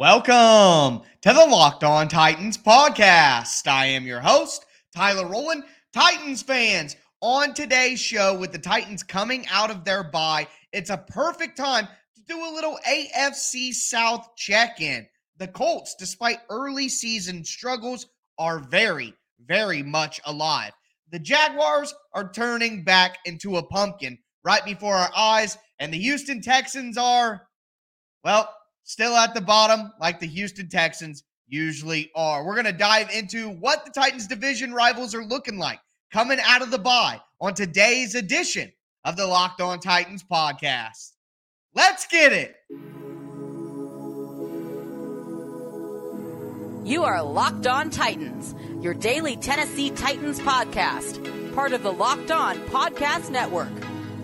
Welcome to the Locked On Titans podcast. I am your host, Tyler Rowland. Titans fans, on today's show, with the Titans coming out of their bye, it's a perfect time to do a little AFC South check in. The Colts, despite early season struggles, are very, very much alive. The Jaguars are turning back into a pumpkin right before our eyes, and the Houston Texans are, well, still at the bottom, like the Houston Texans usually are. We're going to dive into what the Titans division rivals are looking like coming out of the bye on today's edition of the Locked On Titans podcast. Let's get it. You are Locked On Titans, your daily Tennessee Titans podcast, part of the Locked On Podcast Network.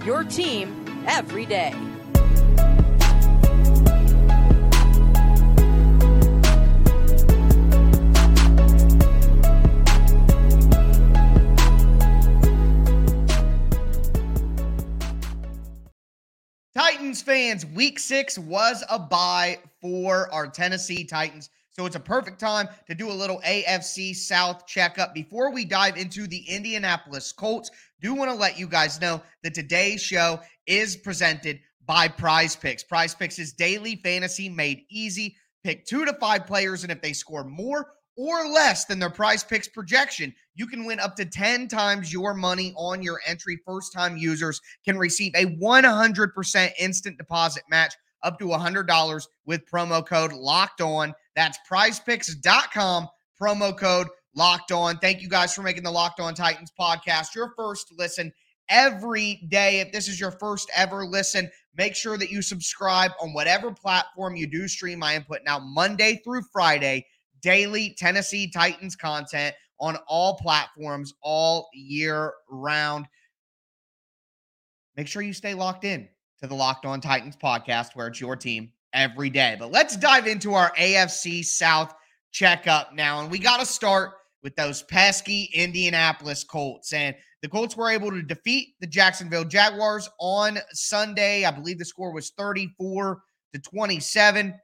Your team every day. Fans, week six was a bye for our Tennessee Titans. So it's a perfect time to do a little AFC South checkup. Before we dive into the Indianapolis Colts, do want to let you guys know that today's show is presented by Prize Picks. Prize Picks is daily fantasy made easy. Pick two to five players, and if they score more or less than their prize picks projection, you can win up to 10 times your money on your entry. First time users can receive a 100% instant deposit match up to $100 with promo code locked on. That's prizepicks.com, promo code locked on. Thank you guys for making the Locked On Titans podcast your first listen every day. If this is your first ever listen, make sure that you subscribe on whatever platform you do stream I am putting out Monday through Friday daily Tennessee Titans content on all platforms all year round. Make sure you stay locked in to the Locked On Titans podcast, where it's your team every day. But let's dive into our AFC South checkup now. And we got to start with those pesky Indianapolis Colts. And the Colts were able to defeat the Jacksonville Jaguars on Sunday. I believe the score was 34 to 27.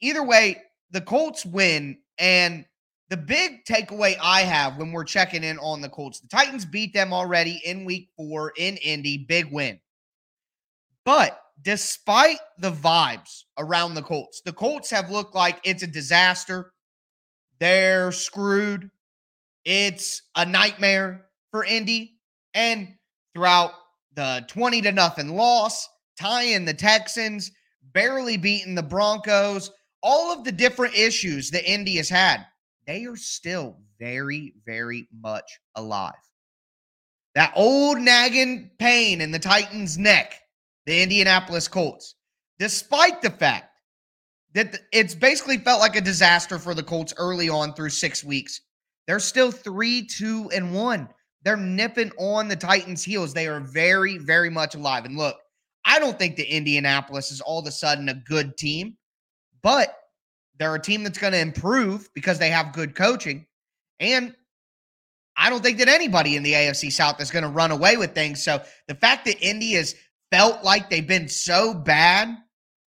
Either way, the Colts win and the big takeaway I have when we're checking in on the Colts, the Titans beat them already in week four in Indy, big win. But despite the vibes around the Colts, the Colts have looked like it's a disaster. They're screwed. It's a nightmare for Indy. And throughout the 20 to nothing loss, tying the Texans, barely beating the Broncos, all of the different issues that Indy has had, they are still very, very much alive. That old nagging pain in the Titans' neck, the Indianapolis Colts, despite the fact that it's basically felt like a disaster for the Colts early on through six weeks, they're still three, two, and one. They're nipping on the Titans' heels. They are very, very much alive. And look, I don't think that Indianapolis is all of a sudden a good team. But they're a team that's going to improve because they have good coaching. And I don't think that anybody in the AFC South is going to run away with things. So the fact that Indy has felt like they've been so bad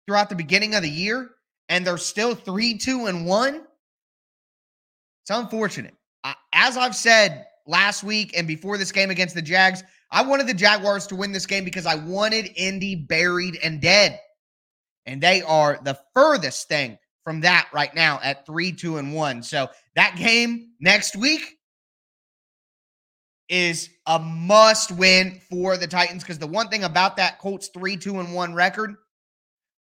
throughout the beginning of the year and they're still 3 2 and 1, it's unfortunate. As I've said last week and before this game against the Jags, I wanted the Jaguars to win this game because I wanted Indy buried and dead and they are the furthest thing from that right now at three, two, and one. So that game next week is a must win for the Titans because the one thing about that Colts three, two, and one record,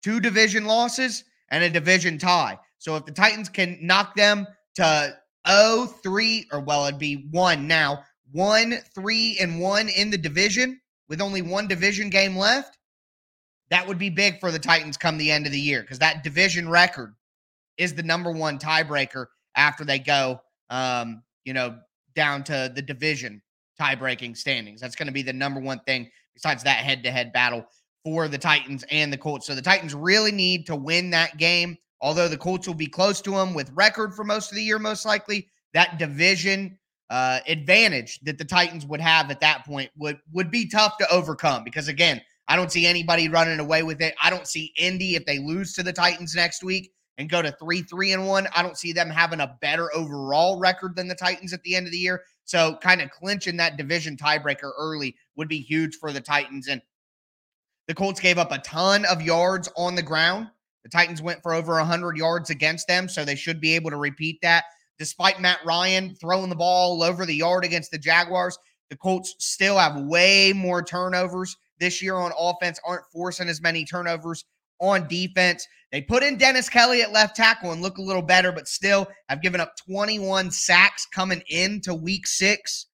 two division losses and a division tie. So if the Titans can knock them to 0, 3, or well, it'd be one now, one, three, and one in the division with only one division game left, that would be big for the Titans come the end of the year because that division record is the number one tiebreaker after they go, um, you know, down to the division tie-breaking standings. That's going to be the number one thing besides that head-to-head battle for the Titans and the Colts. So the Titans really need to win that game. Although the Colts will be close to them with record for most of the year, most likely that division uh, advantage that the Titans would have at that point would would be tough to overcome because again I don't see anybody running away with it. I don't see Indy if they lose to the Titans next week and go to 3 3 and 1. I don't see them having a better overall record than the Titans at the end of the year. So, kind of clinching that division tiebreaker early would be huge for the Titans. And the Colts gave up a ton of yards on the ground. The Titans went for over 100 yards against them, so they should be able to repeat that. Despite Matt Ryan throwing the ball over the yard against the Jaguars, the Colts still have way more turnovers this year on offense, aren't forcing as many turnovers on defense. They put in Dennis Kelly at left tackle and look a little better, but still have given up 21 sacks coming into week six,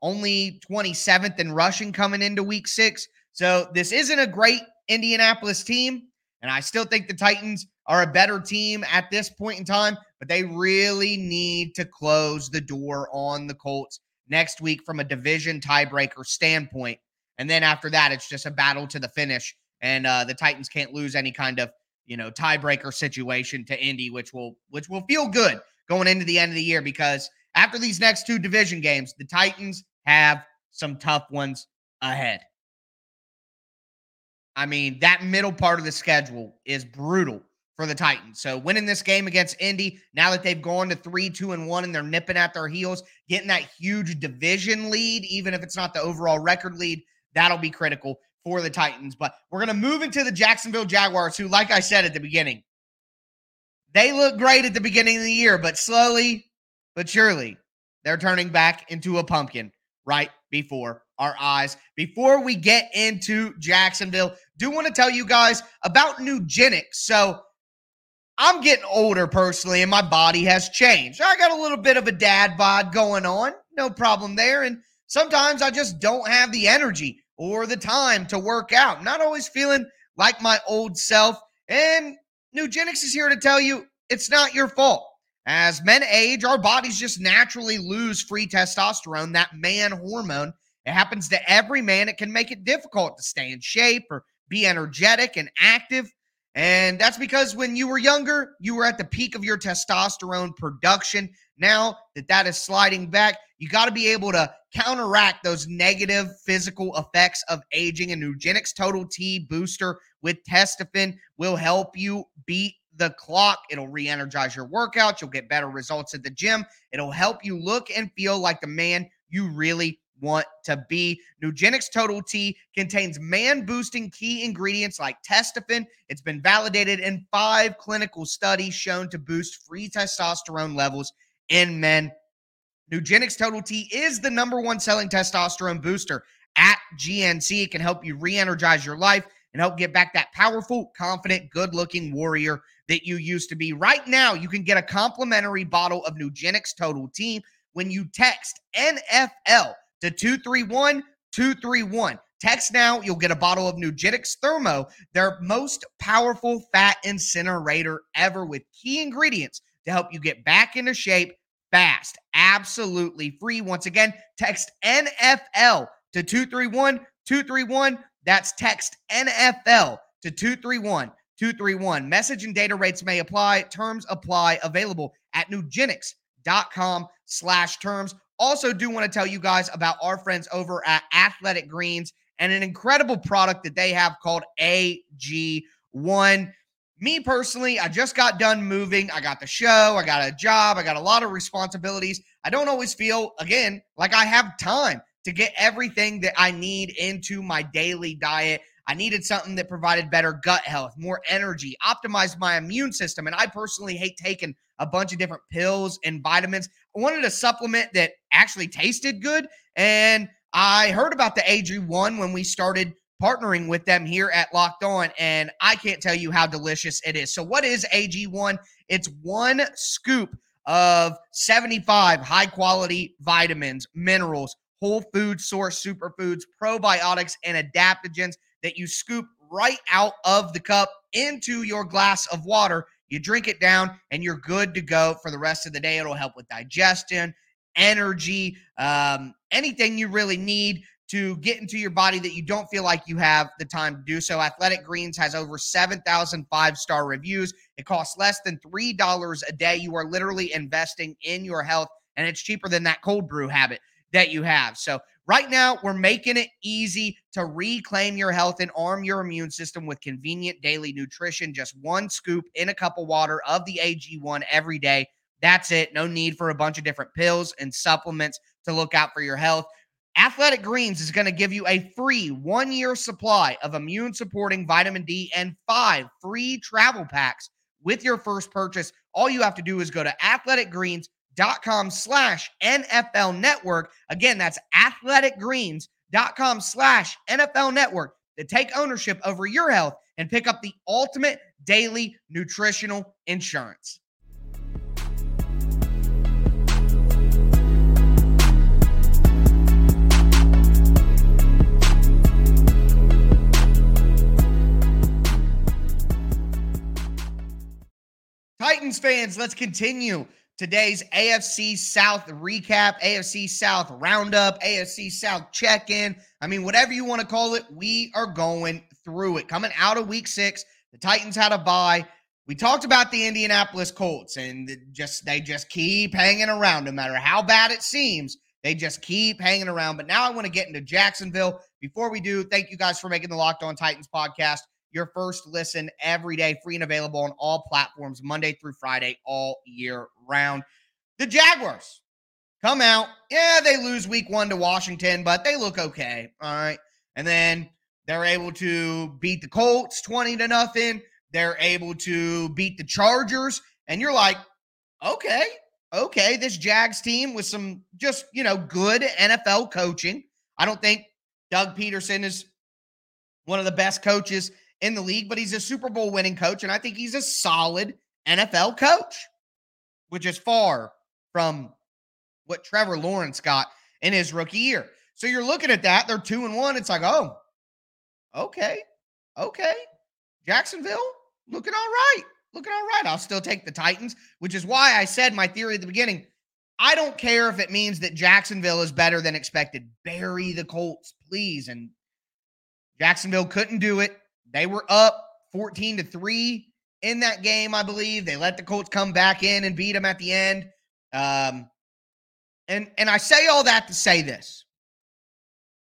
only 27th in rushing coming into week six. So this isn't a great Indianapolis team. And I still think the Titans are a better team at this point in time, but they really need to close the door on the Colts next week from a division tiebreaker standpoint. And then after that, it's just a battle to the finish. And uh, the Titans can't lose any kind of you know tiebreaker situation to Indy, which will which will feel good going into the end of the year because after these next two division games, the Titans have some tough ones ahead. I mean, that middle part of the schedule is brutal for the Titans. So winning this game against Indy, now that they've gone to three, two, and one, and they're nipping at their heels, getting that huge division lead, even if it's not the overall record lead, that'll be critical for the Titans. But we're going to move into the Jacksonville Jaguars, who, like I said at the beginning, they look great at the beginning of the year, but slowly but surely they're turning back into a pumpkin right before our eyes. Before we get into Jacksonville, do want to tell you guys about Nugenix. So I'm getting older personally, and my body has changed. I got a little bit of a dad bod going on, no problem there. And sometimes I just don't have the energy or the time to work out. Not always feeling like my old self. And Nugenix is here to tell you it's not your fault. As men age, our bodies just naturally lose free testosterone, that man hormone. It happens to every man. It can make it difficult to stay in shape or be energetic and active. And that's because when you were younger, you were at the peak of your testosterone production. Now that that is sliding back, you got to be able to counteract those negative physical effects of aging. And Nugenix Total T booster with Testofen will help you beat the clock. It'll re energize your workouts. You'll get better results at the gym. It'll help you look and feel like the man you really want to be. Nugenix Total T contains man boosting key ingredients like testofen. It's been validated in five clinical studies shown to boost free testosterone levels in men. Nugenix Total T is the number one selling testosterone booster at GNC. It can help you re energize your life and help get back that powerful, confident, good looking warrior that you used to be. Right now, you can get a complimentary bottle of Nugenix Total T when you text NFL to 231 231. Text now, you'll get a bottle of Nugenix Thermo, their most powerful fat incinerator ever with key ingredients to help you get back into shape fast. Absolutely free. Once again, text NFL to 231 231. That's text NFL to 231 231. Message and data rates may apply. Terms apply. Available at nugenix.com slash terms. Also, do want to tell you guys about our friends over at Athletic Greens and an incredible product that they have called AG1. Me personally, I just got done moving. I got the show, I got a job, I got a lot of responsibilities. I don't always feel, again, like I have time to get everything that I need into my daily diet. I needed something that provided better gut health, more energy, optimized my immune system. And I personally hate taking a bunch of different pills and vitamins. I wanted a supplement that actually tasted good. And I heard about the AG1 when we started partnering with them here at Locked On, and I can't tell you how delicious it is. So, what is AG1? It's one scoop of 75 high quality vitamins, minerals, whole food source superfoods, probiotics, and adaptogens that you scoop right out of the cup into your glass of water. You drink it down and you're good to go for the rest of the day. It'll help with digestion, energy, um, anything you really need to get into your body that you don't feel like you have the time to do so. Athletic Greens has over 7,000 five star reviews. It costs less than $3 a day. You are literally investing in your health, and it's cheaper than that cold brew habit that you have. So Right now, we're making it easy to reclaim your health and arm your immune system with convenient daily nutrition. Just one scoop in a cup of water of the AG1 every day. That's it. No need for a bunch of different pills and supplements to look out for your health. Athletic Greens is going to give you a free one year supply of immune supporting vitamin D and five free travel packs with your first purchase. All you have to do is go to athleticgreens.com slash NFL network. Again, that's athleticgreens.com slash NFL network to take ownership over your health and pick up the ultimate daily nutritional insurance. Fans, let's continue today's AFC South recap, AFC South roundup, AFC South check in. I mean, whatever you want to call it, we are going through it. Coming out of week six, the Titans had a bye. We talked about the Indianapolis Colts and just they just keep hanging around no matter how bad it seems. They just keep hanging around. But now I want to get into Jacksonville. Before we do, thank you guys for making the Locked On Titans podcast your first listen every day, free and available on all platforms, Monday through Friday, all year round. The Jaguars come out. Yeah, they lose week one to Washington, but they look okay. All right. And then they're able to beat the Colts 20 to nothing. They're able to beat the Chargers. And you're like, okay, okay, this Jags team with some just, you know, good NFL coaching. I don't think Doug Pederson is one of the best coaches in the league, but he's a Super Bowl winning coach. And I think he's a solid NFL coach, which is far from what Trevor Lawrence got in his rookie year. So you're looking at that, they're two and one. It's like, oh, okay, okay. Jacksonville looking all right. Looking all right. I'll still take the Titans, which is why I said my theory at the beginning. I don't care if it means that Jacksonville is better than expected. Bury the Colts, please. And Jacksonville couldn't do it. They were up 14 to 3 in that game, I believe. They let the Colts come back in and beat them at the end. Um, and and I say all that to say this.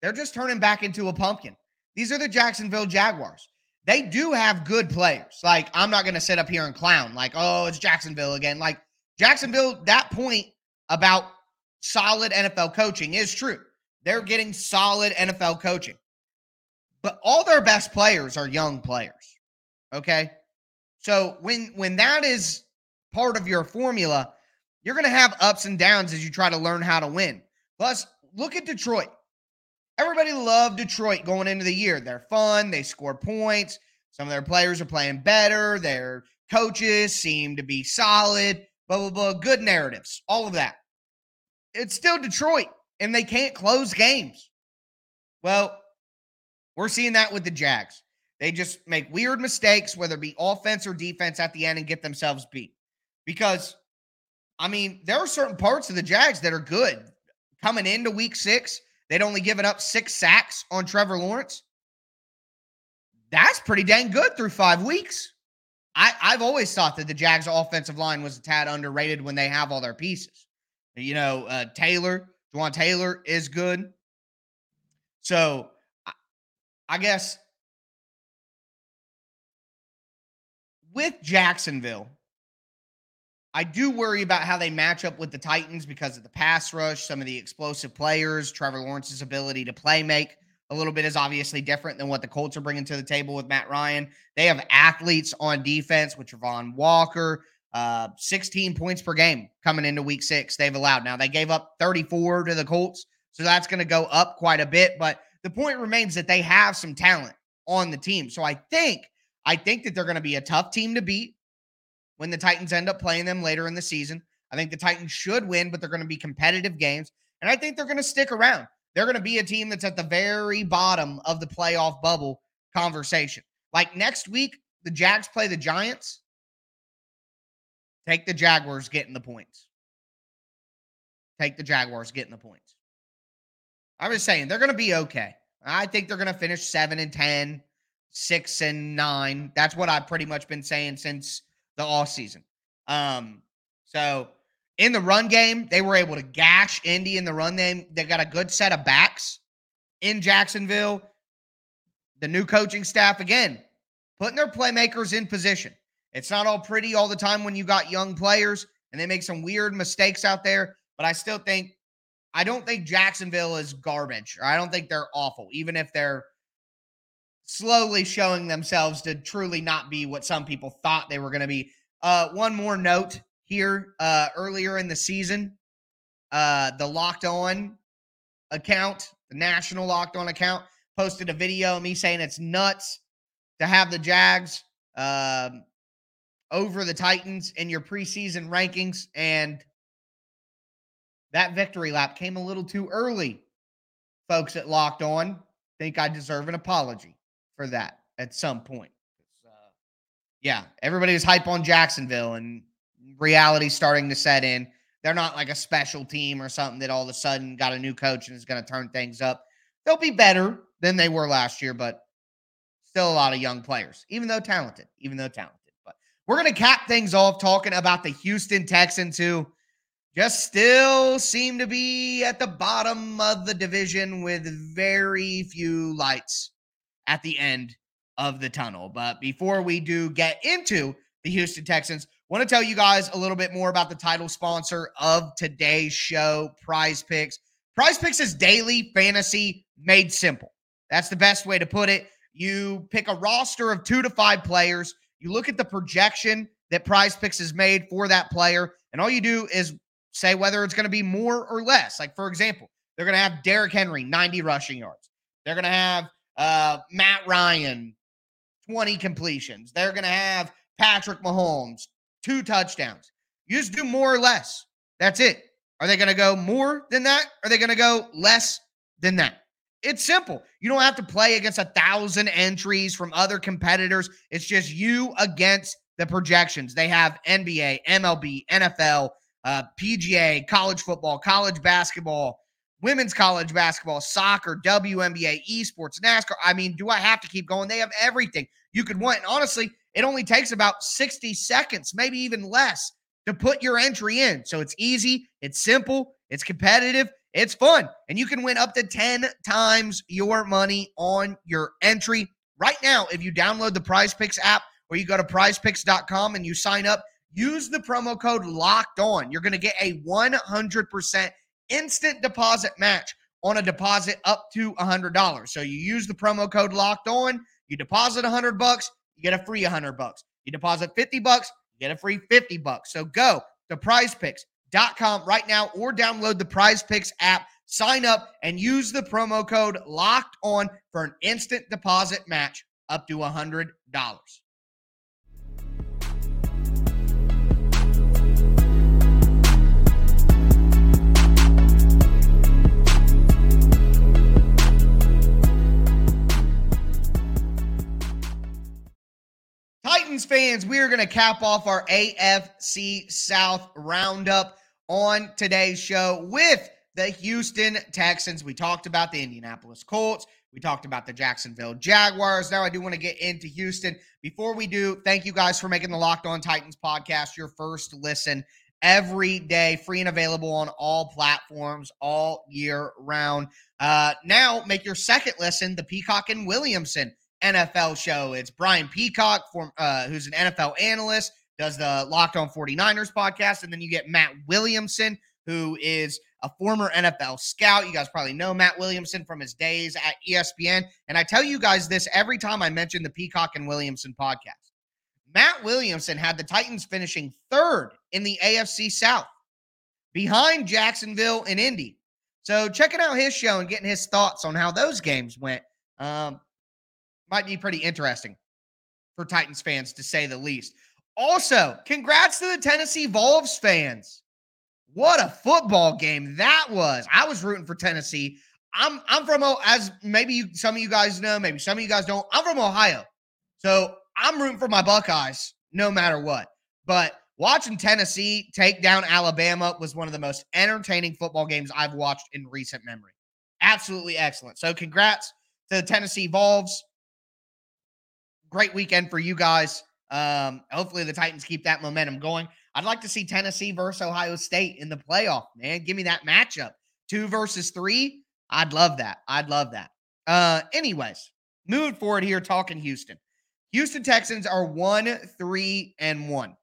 They're just turning back into a pumpkin. These are the Jacksonville Jaguars. They do have good players. Like, I'm not going to sit up here and clown, like, oh, it's Jacksonville again. Like, Jacksonville, that point about solid NFL coaching is true. They're getting solid NFL coaching but all their best players are young players. Okay? So when when that is part of your formula, you're going to have ups and downs as you try to learn how to win. Plus, look at Detroit. Everybody loved Detroit going into the year. They're fun, they score points. Some of their players are playing better. Their coaches seem to be solid. Blah blah blah. Good narratives. All of that. It's still Detroit, and they can't close games. Well, we're seeing that with the Jags. They just make weird mistakes, whether it be offense or defense at the end, and get themselves beat. Because, I mean, there are certain parts of the Jags that are good. Coming into week six, they'd only given up six sacks on Trevor Lawrence. That's pretty dang good through five weeks. I, I've always thought that the Jags' offensive line was a tad underrated when they have all their pieces. You know, uh, Taylor, Jawaan Taylor is good. So I guess with Jacksonville, I do worry about how they match up with the Titans because of the pass rush, some of the explosive players, Trevor Lawrence's ability to play make a little bit is obviously different than what the Colts are bringing to the table with Matt Ryan. They have athletes on defense with Travon Walker, uh, 16 points per game coming into week six. They've allowed. Now, they gave up 34 to the Colts, so that's going to go up quite a bit, but the point remains that they have some talent on the team. So I think I think that they're going to be a tough team to beat when the Titans end up playing them later in the season. I think the Titans should win, but they're going to be competitive games. And I think they're going to stick around. They're going to be a team that's at the very bottom of the playoff bubble conversation. Like next week, the Jags play the Giants. Take the Jaguars getting the points. Take the Jaguars getting the points. I was saying they're going to be okay. I think they're going to finish 7 and 10, 6 and 9. That's what I've pretty much been saying since the off season. Um, so in the run game, they were able to gash Indy in the run game. They got a good set of backs in Jacksonville. The new coaching staff, again, putting their playmakers in position. It's not all pretty all the time when you got young players and they make some weird mistakes out there, but I still think I don't think Jacksonville is garbage or I don't think they're awful, even if they're slowly showing themselves to truly not be what some people thought they were going to be. Uh, one more note here uh, earlier in the season, uh, the Locked On account, the national Locked On account, posted a video of me saying it's nuts to have the Jags um, over the Titans in your preseason rankings. And that victory lap came a little too early. Folks at Locked On think I deserve an apology for that at some point. Uh, yeah, everybody's hype on Jacksonville and reality starting to set in. They're not like a special team or something that all of a sudden got a new coach and is going to turn things up. They'll be better than they were last year, but still a lot of young players, even though talented, even though talented. But we're going to cap things off talking about the Houston Texans, who just still seem to be at the bottom of the division with very few lights at the end of the tunnel. But before we do get into the Houston Texans, want to tell you guys a little bit more about the title sponsor of today's show, Prize Picks. Prize Picks is daily fantasy made simple. That's the best way to put it. You pick a roster of two to five players. You look at the projection that Prize Picks has made for that player, and all you do is say whether it's going to be more or less. Like, for example, they're going to have Derrick Henry, 90 rushing yards. They're going to have uh, Matt Ryan, 20 completions. They're going to have Patrick Mahomes, two touchdowns. You just do more or less. That's it. Are they going to go more than that? Are they going to go less than that? It's simple. You don't have to play against a thousand entries from other competitors. It's just you against the projections. They have NBA, MLB, NFL, uh, PGA, college football, college basketball, women's college basketball, soccer, WNBA, esports, NASCAR. I mean, do I have to keep going? They have everything you could want. And honestly, it only takes about 60 seconds, maybe even less, to put your entry in. So it's easy, it's simple, it's competitive, it's fun, and you can win up to 10 times your money on your entry. Right now, if you download the Prize Picks app or you go to prizepicks.com and you sign up, use the promo code locked on. You're going to get a 100% instant deposit match on a deposit up to $100. So you use the promo code locked on, you deposit 100 bucks, you get a free 100 bucks. You deposit 50 bucks, you get a free 50 bucks. So go to prizepicks.com right now or download the Prize Picks app, sign up and use the promo code locked on for an instant deposit match up to $100. Titans fans, we are going to cap off our AFC South roundup on today's show with the Houston Texans. We talked about the Indianapolis Colts. We talked about the Jacksonville Jaguars. Now I do want to get into Houston. Before we do, thank you guys for making the Locked On Titans podcast your first listen every day, free and available on all platforms all year round. Uh, now make your second listen the Peacock and Williamson NFL show. It's Brian Peacock, uh, who's an NFL analyst, does the Locked On 49ers podcast. And then you get Matt Williamson, who is a former NFL scout. You guys probably know Matt Williamson from his days at ESPN. And I tell you guys this every time I mention the Peacock and Williamson podcast. Matt Williamson had the Titans finishing third in the AFC South behind Jacksonville and Indy. So checking out his show and getting his thoughts on how those games went. Um, might be pretty interesting for Titans fans to say the least. Also, congrats to the Tennessee Vols fans. What a football game that was. I was rooting for Tennessee. I'm I'm from as maybe you, some of you guys know, maybe some of you guys don't. I'm from Ohio. So, I'm rooting for my Buckeyes no matter what. But watching Tennessee take down Alabama was one of the most entertaining football games I've watched in recent memory. Absolutely excellent. So, congrats to the Tennessee Vols great weekend for you guys. Um, hopefully the Titans keep that momentum going. I'd like to see Tennessee versus Ohio State in the playoff, man. Give me that matchup. Two versus three. I'd love that. I'd love that. Uh, anyways, moving forward here, talking Houston. Houston Texans are one, three, and one.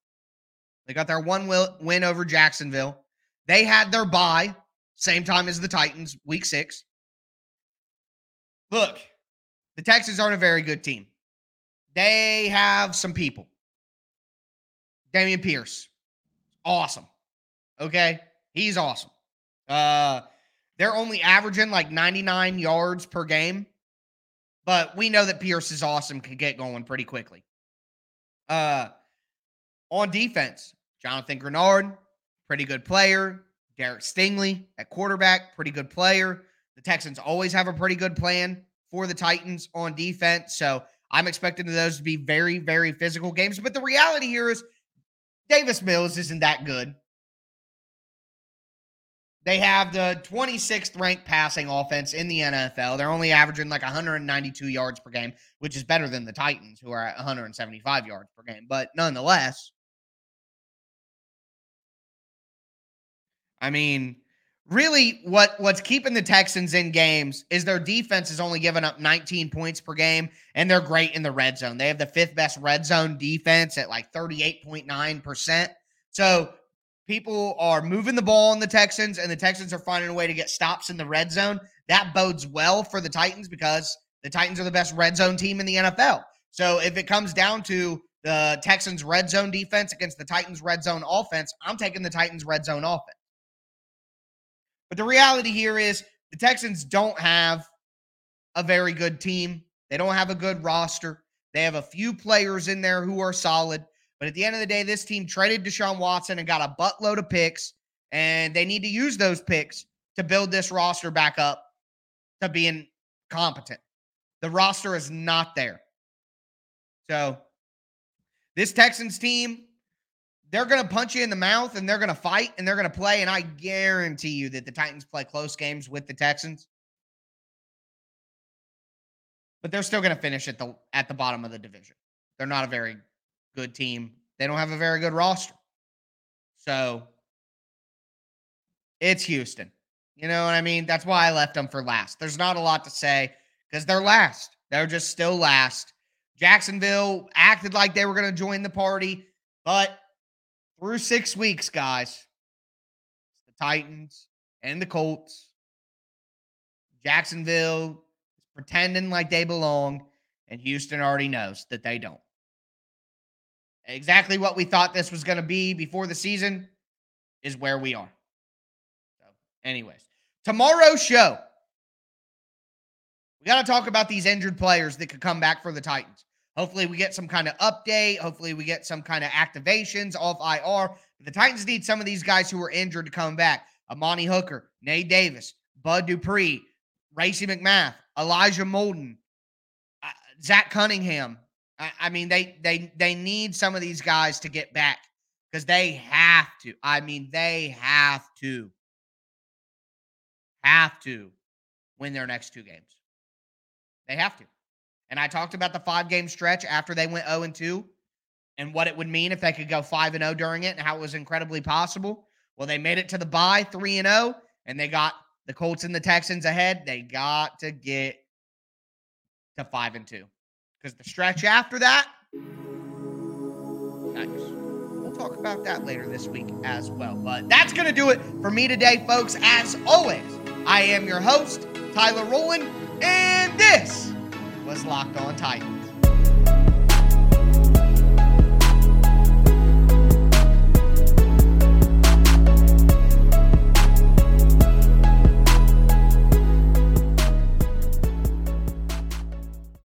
They got their one win over Jacksonville. They had their bye, same time as the Titans, week six. Look, the Texans aren't a very good team. They have some people. Dameon Pierce, awesome. Okay, he's awesome. Uh, they're only averaging like 99 yards per game, but we know that Pierce is awesome, can get going pretty quickly. Uh, on defense, Jonathan Greenard, pretty good player. Derek Stingley at quarterback, pretty good player. The Texans always have a pretty good plan for the Titans on defense. So I'm expecting those to be very, very physical games. But the reality here is Davis Mills isn't that good. They have the 26th ranked passing offense in the NFL. They're only averaging like 192 yards per game, which is better than the Titans, who are at 175 yards per game. But nonetheless, I mean, really what what's keeping the Texans in games is their defense is only giving up 19 points per game and they're great in the red zone. They have the fifth best red zone defense at like 38.9%. So people are moving the ball on the Texans and the Texans are finding a way to get stops in the red zone. That bodes well for the Titans because the Titans are the best red zone team in the NFL. So if it comes down to the Texans red zone defense against the Titans red zone offense, I'm taking the Titans red zone offense. But the reality here is the Texans don't have a very good team. They don't have a good roster. They have a few players in there who are solid. But at the end of the day, this team traded Deshaun Watson and got a buttload of picks. And they need to use those picks to build this roster back up to being competent. The roster is not there. So this Texans team they're going to punch you in the mouth and they're going to fight and they're going to play. And I guarantee you that the Titans play close games with the Texans. But they're still going to finish at the at the bottom of the division. They're not a very good team. They don't have a very good roster. So it's Houston. You know what I mean? That's why I left them for last. There's not a lot to say because they're last. They're just still last. Jacksonville acted like they were going to join the party, but through six weeks, guys. The Titans and the Colts. Jacksonville is pretending like they belong, and Houston already knows that they don't. Exactly what we thought this was going to be before the season is where we are. So, anyways, tomorrow's show, we got to talk about these injured players that could come back for the Titans. Hopefully, we get some kind of update. Hopefully, we get some kind of activations off IR. The Titans need some of these guys who were injured to come back. Amani Hooker, Nate Davis, Bud Dupree, Racey McMath, Elijah Molden, uh, Zach Cunningham. I, I mean, they they they need some of these guys to get back because they have to. I mean, they have to have to win their next two games. They have to. And I talked about the five game stretch after they went 0 and 2 and what it would mean if they could go 5 and 0 during it and how it was incredibly possible. Well, they made it to the bye 3 and 0 and they got the Colts and the Texans ahead. They got to get to 5 and 2 because the stretch after that, nice. We'll talk about that later this week as well. But that's going to do it for me today, folks. As always, I am your host, Tyler Rowland, and this was Locked On Titans.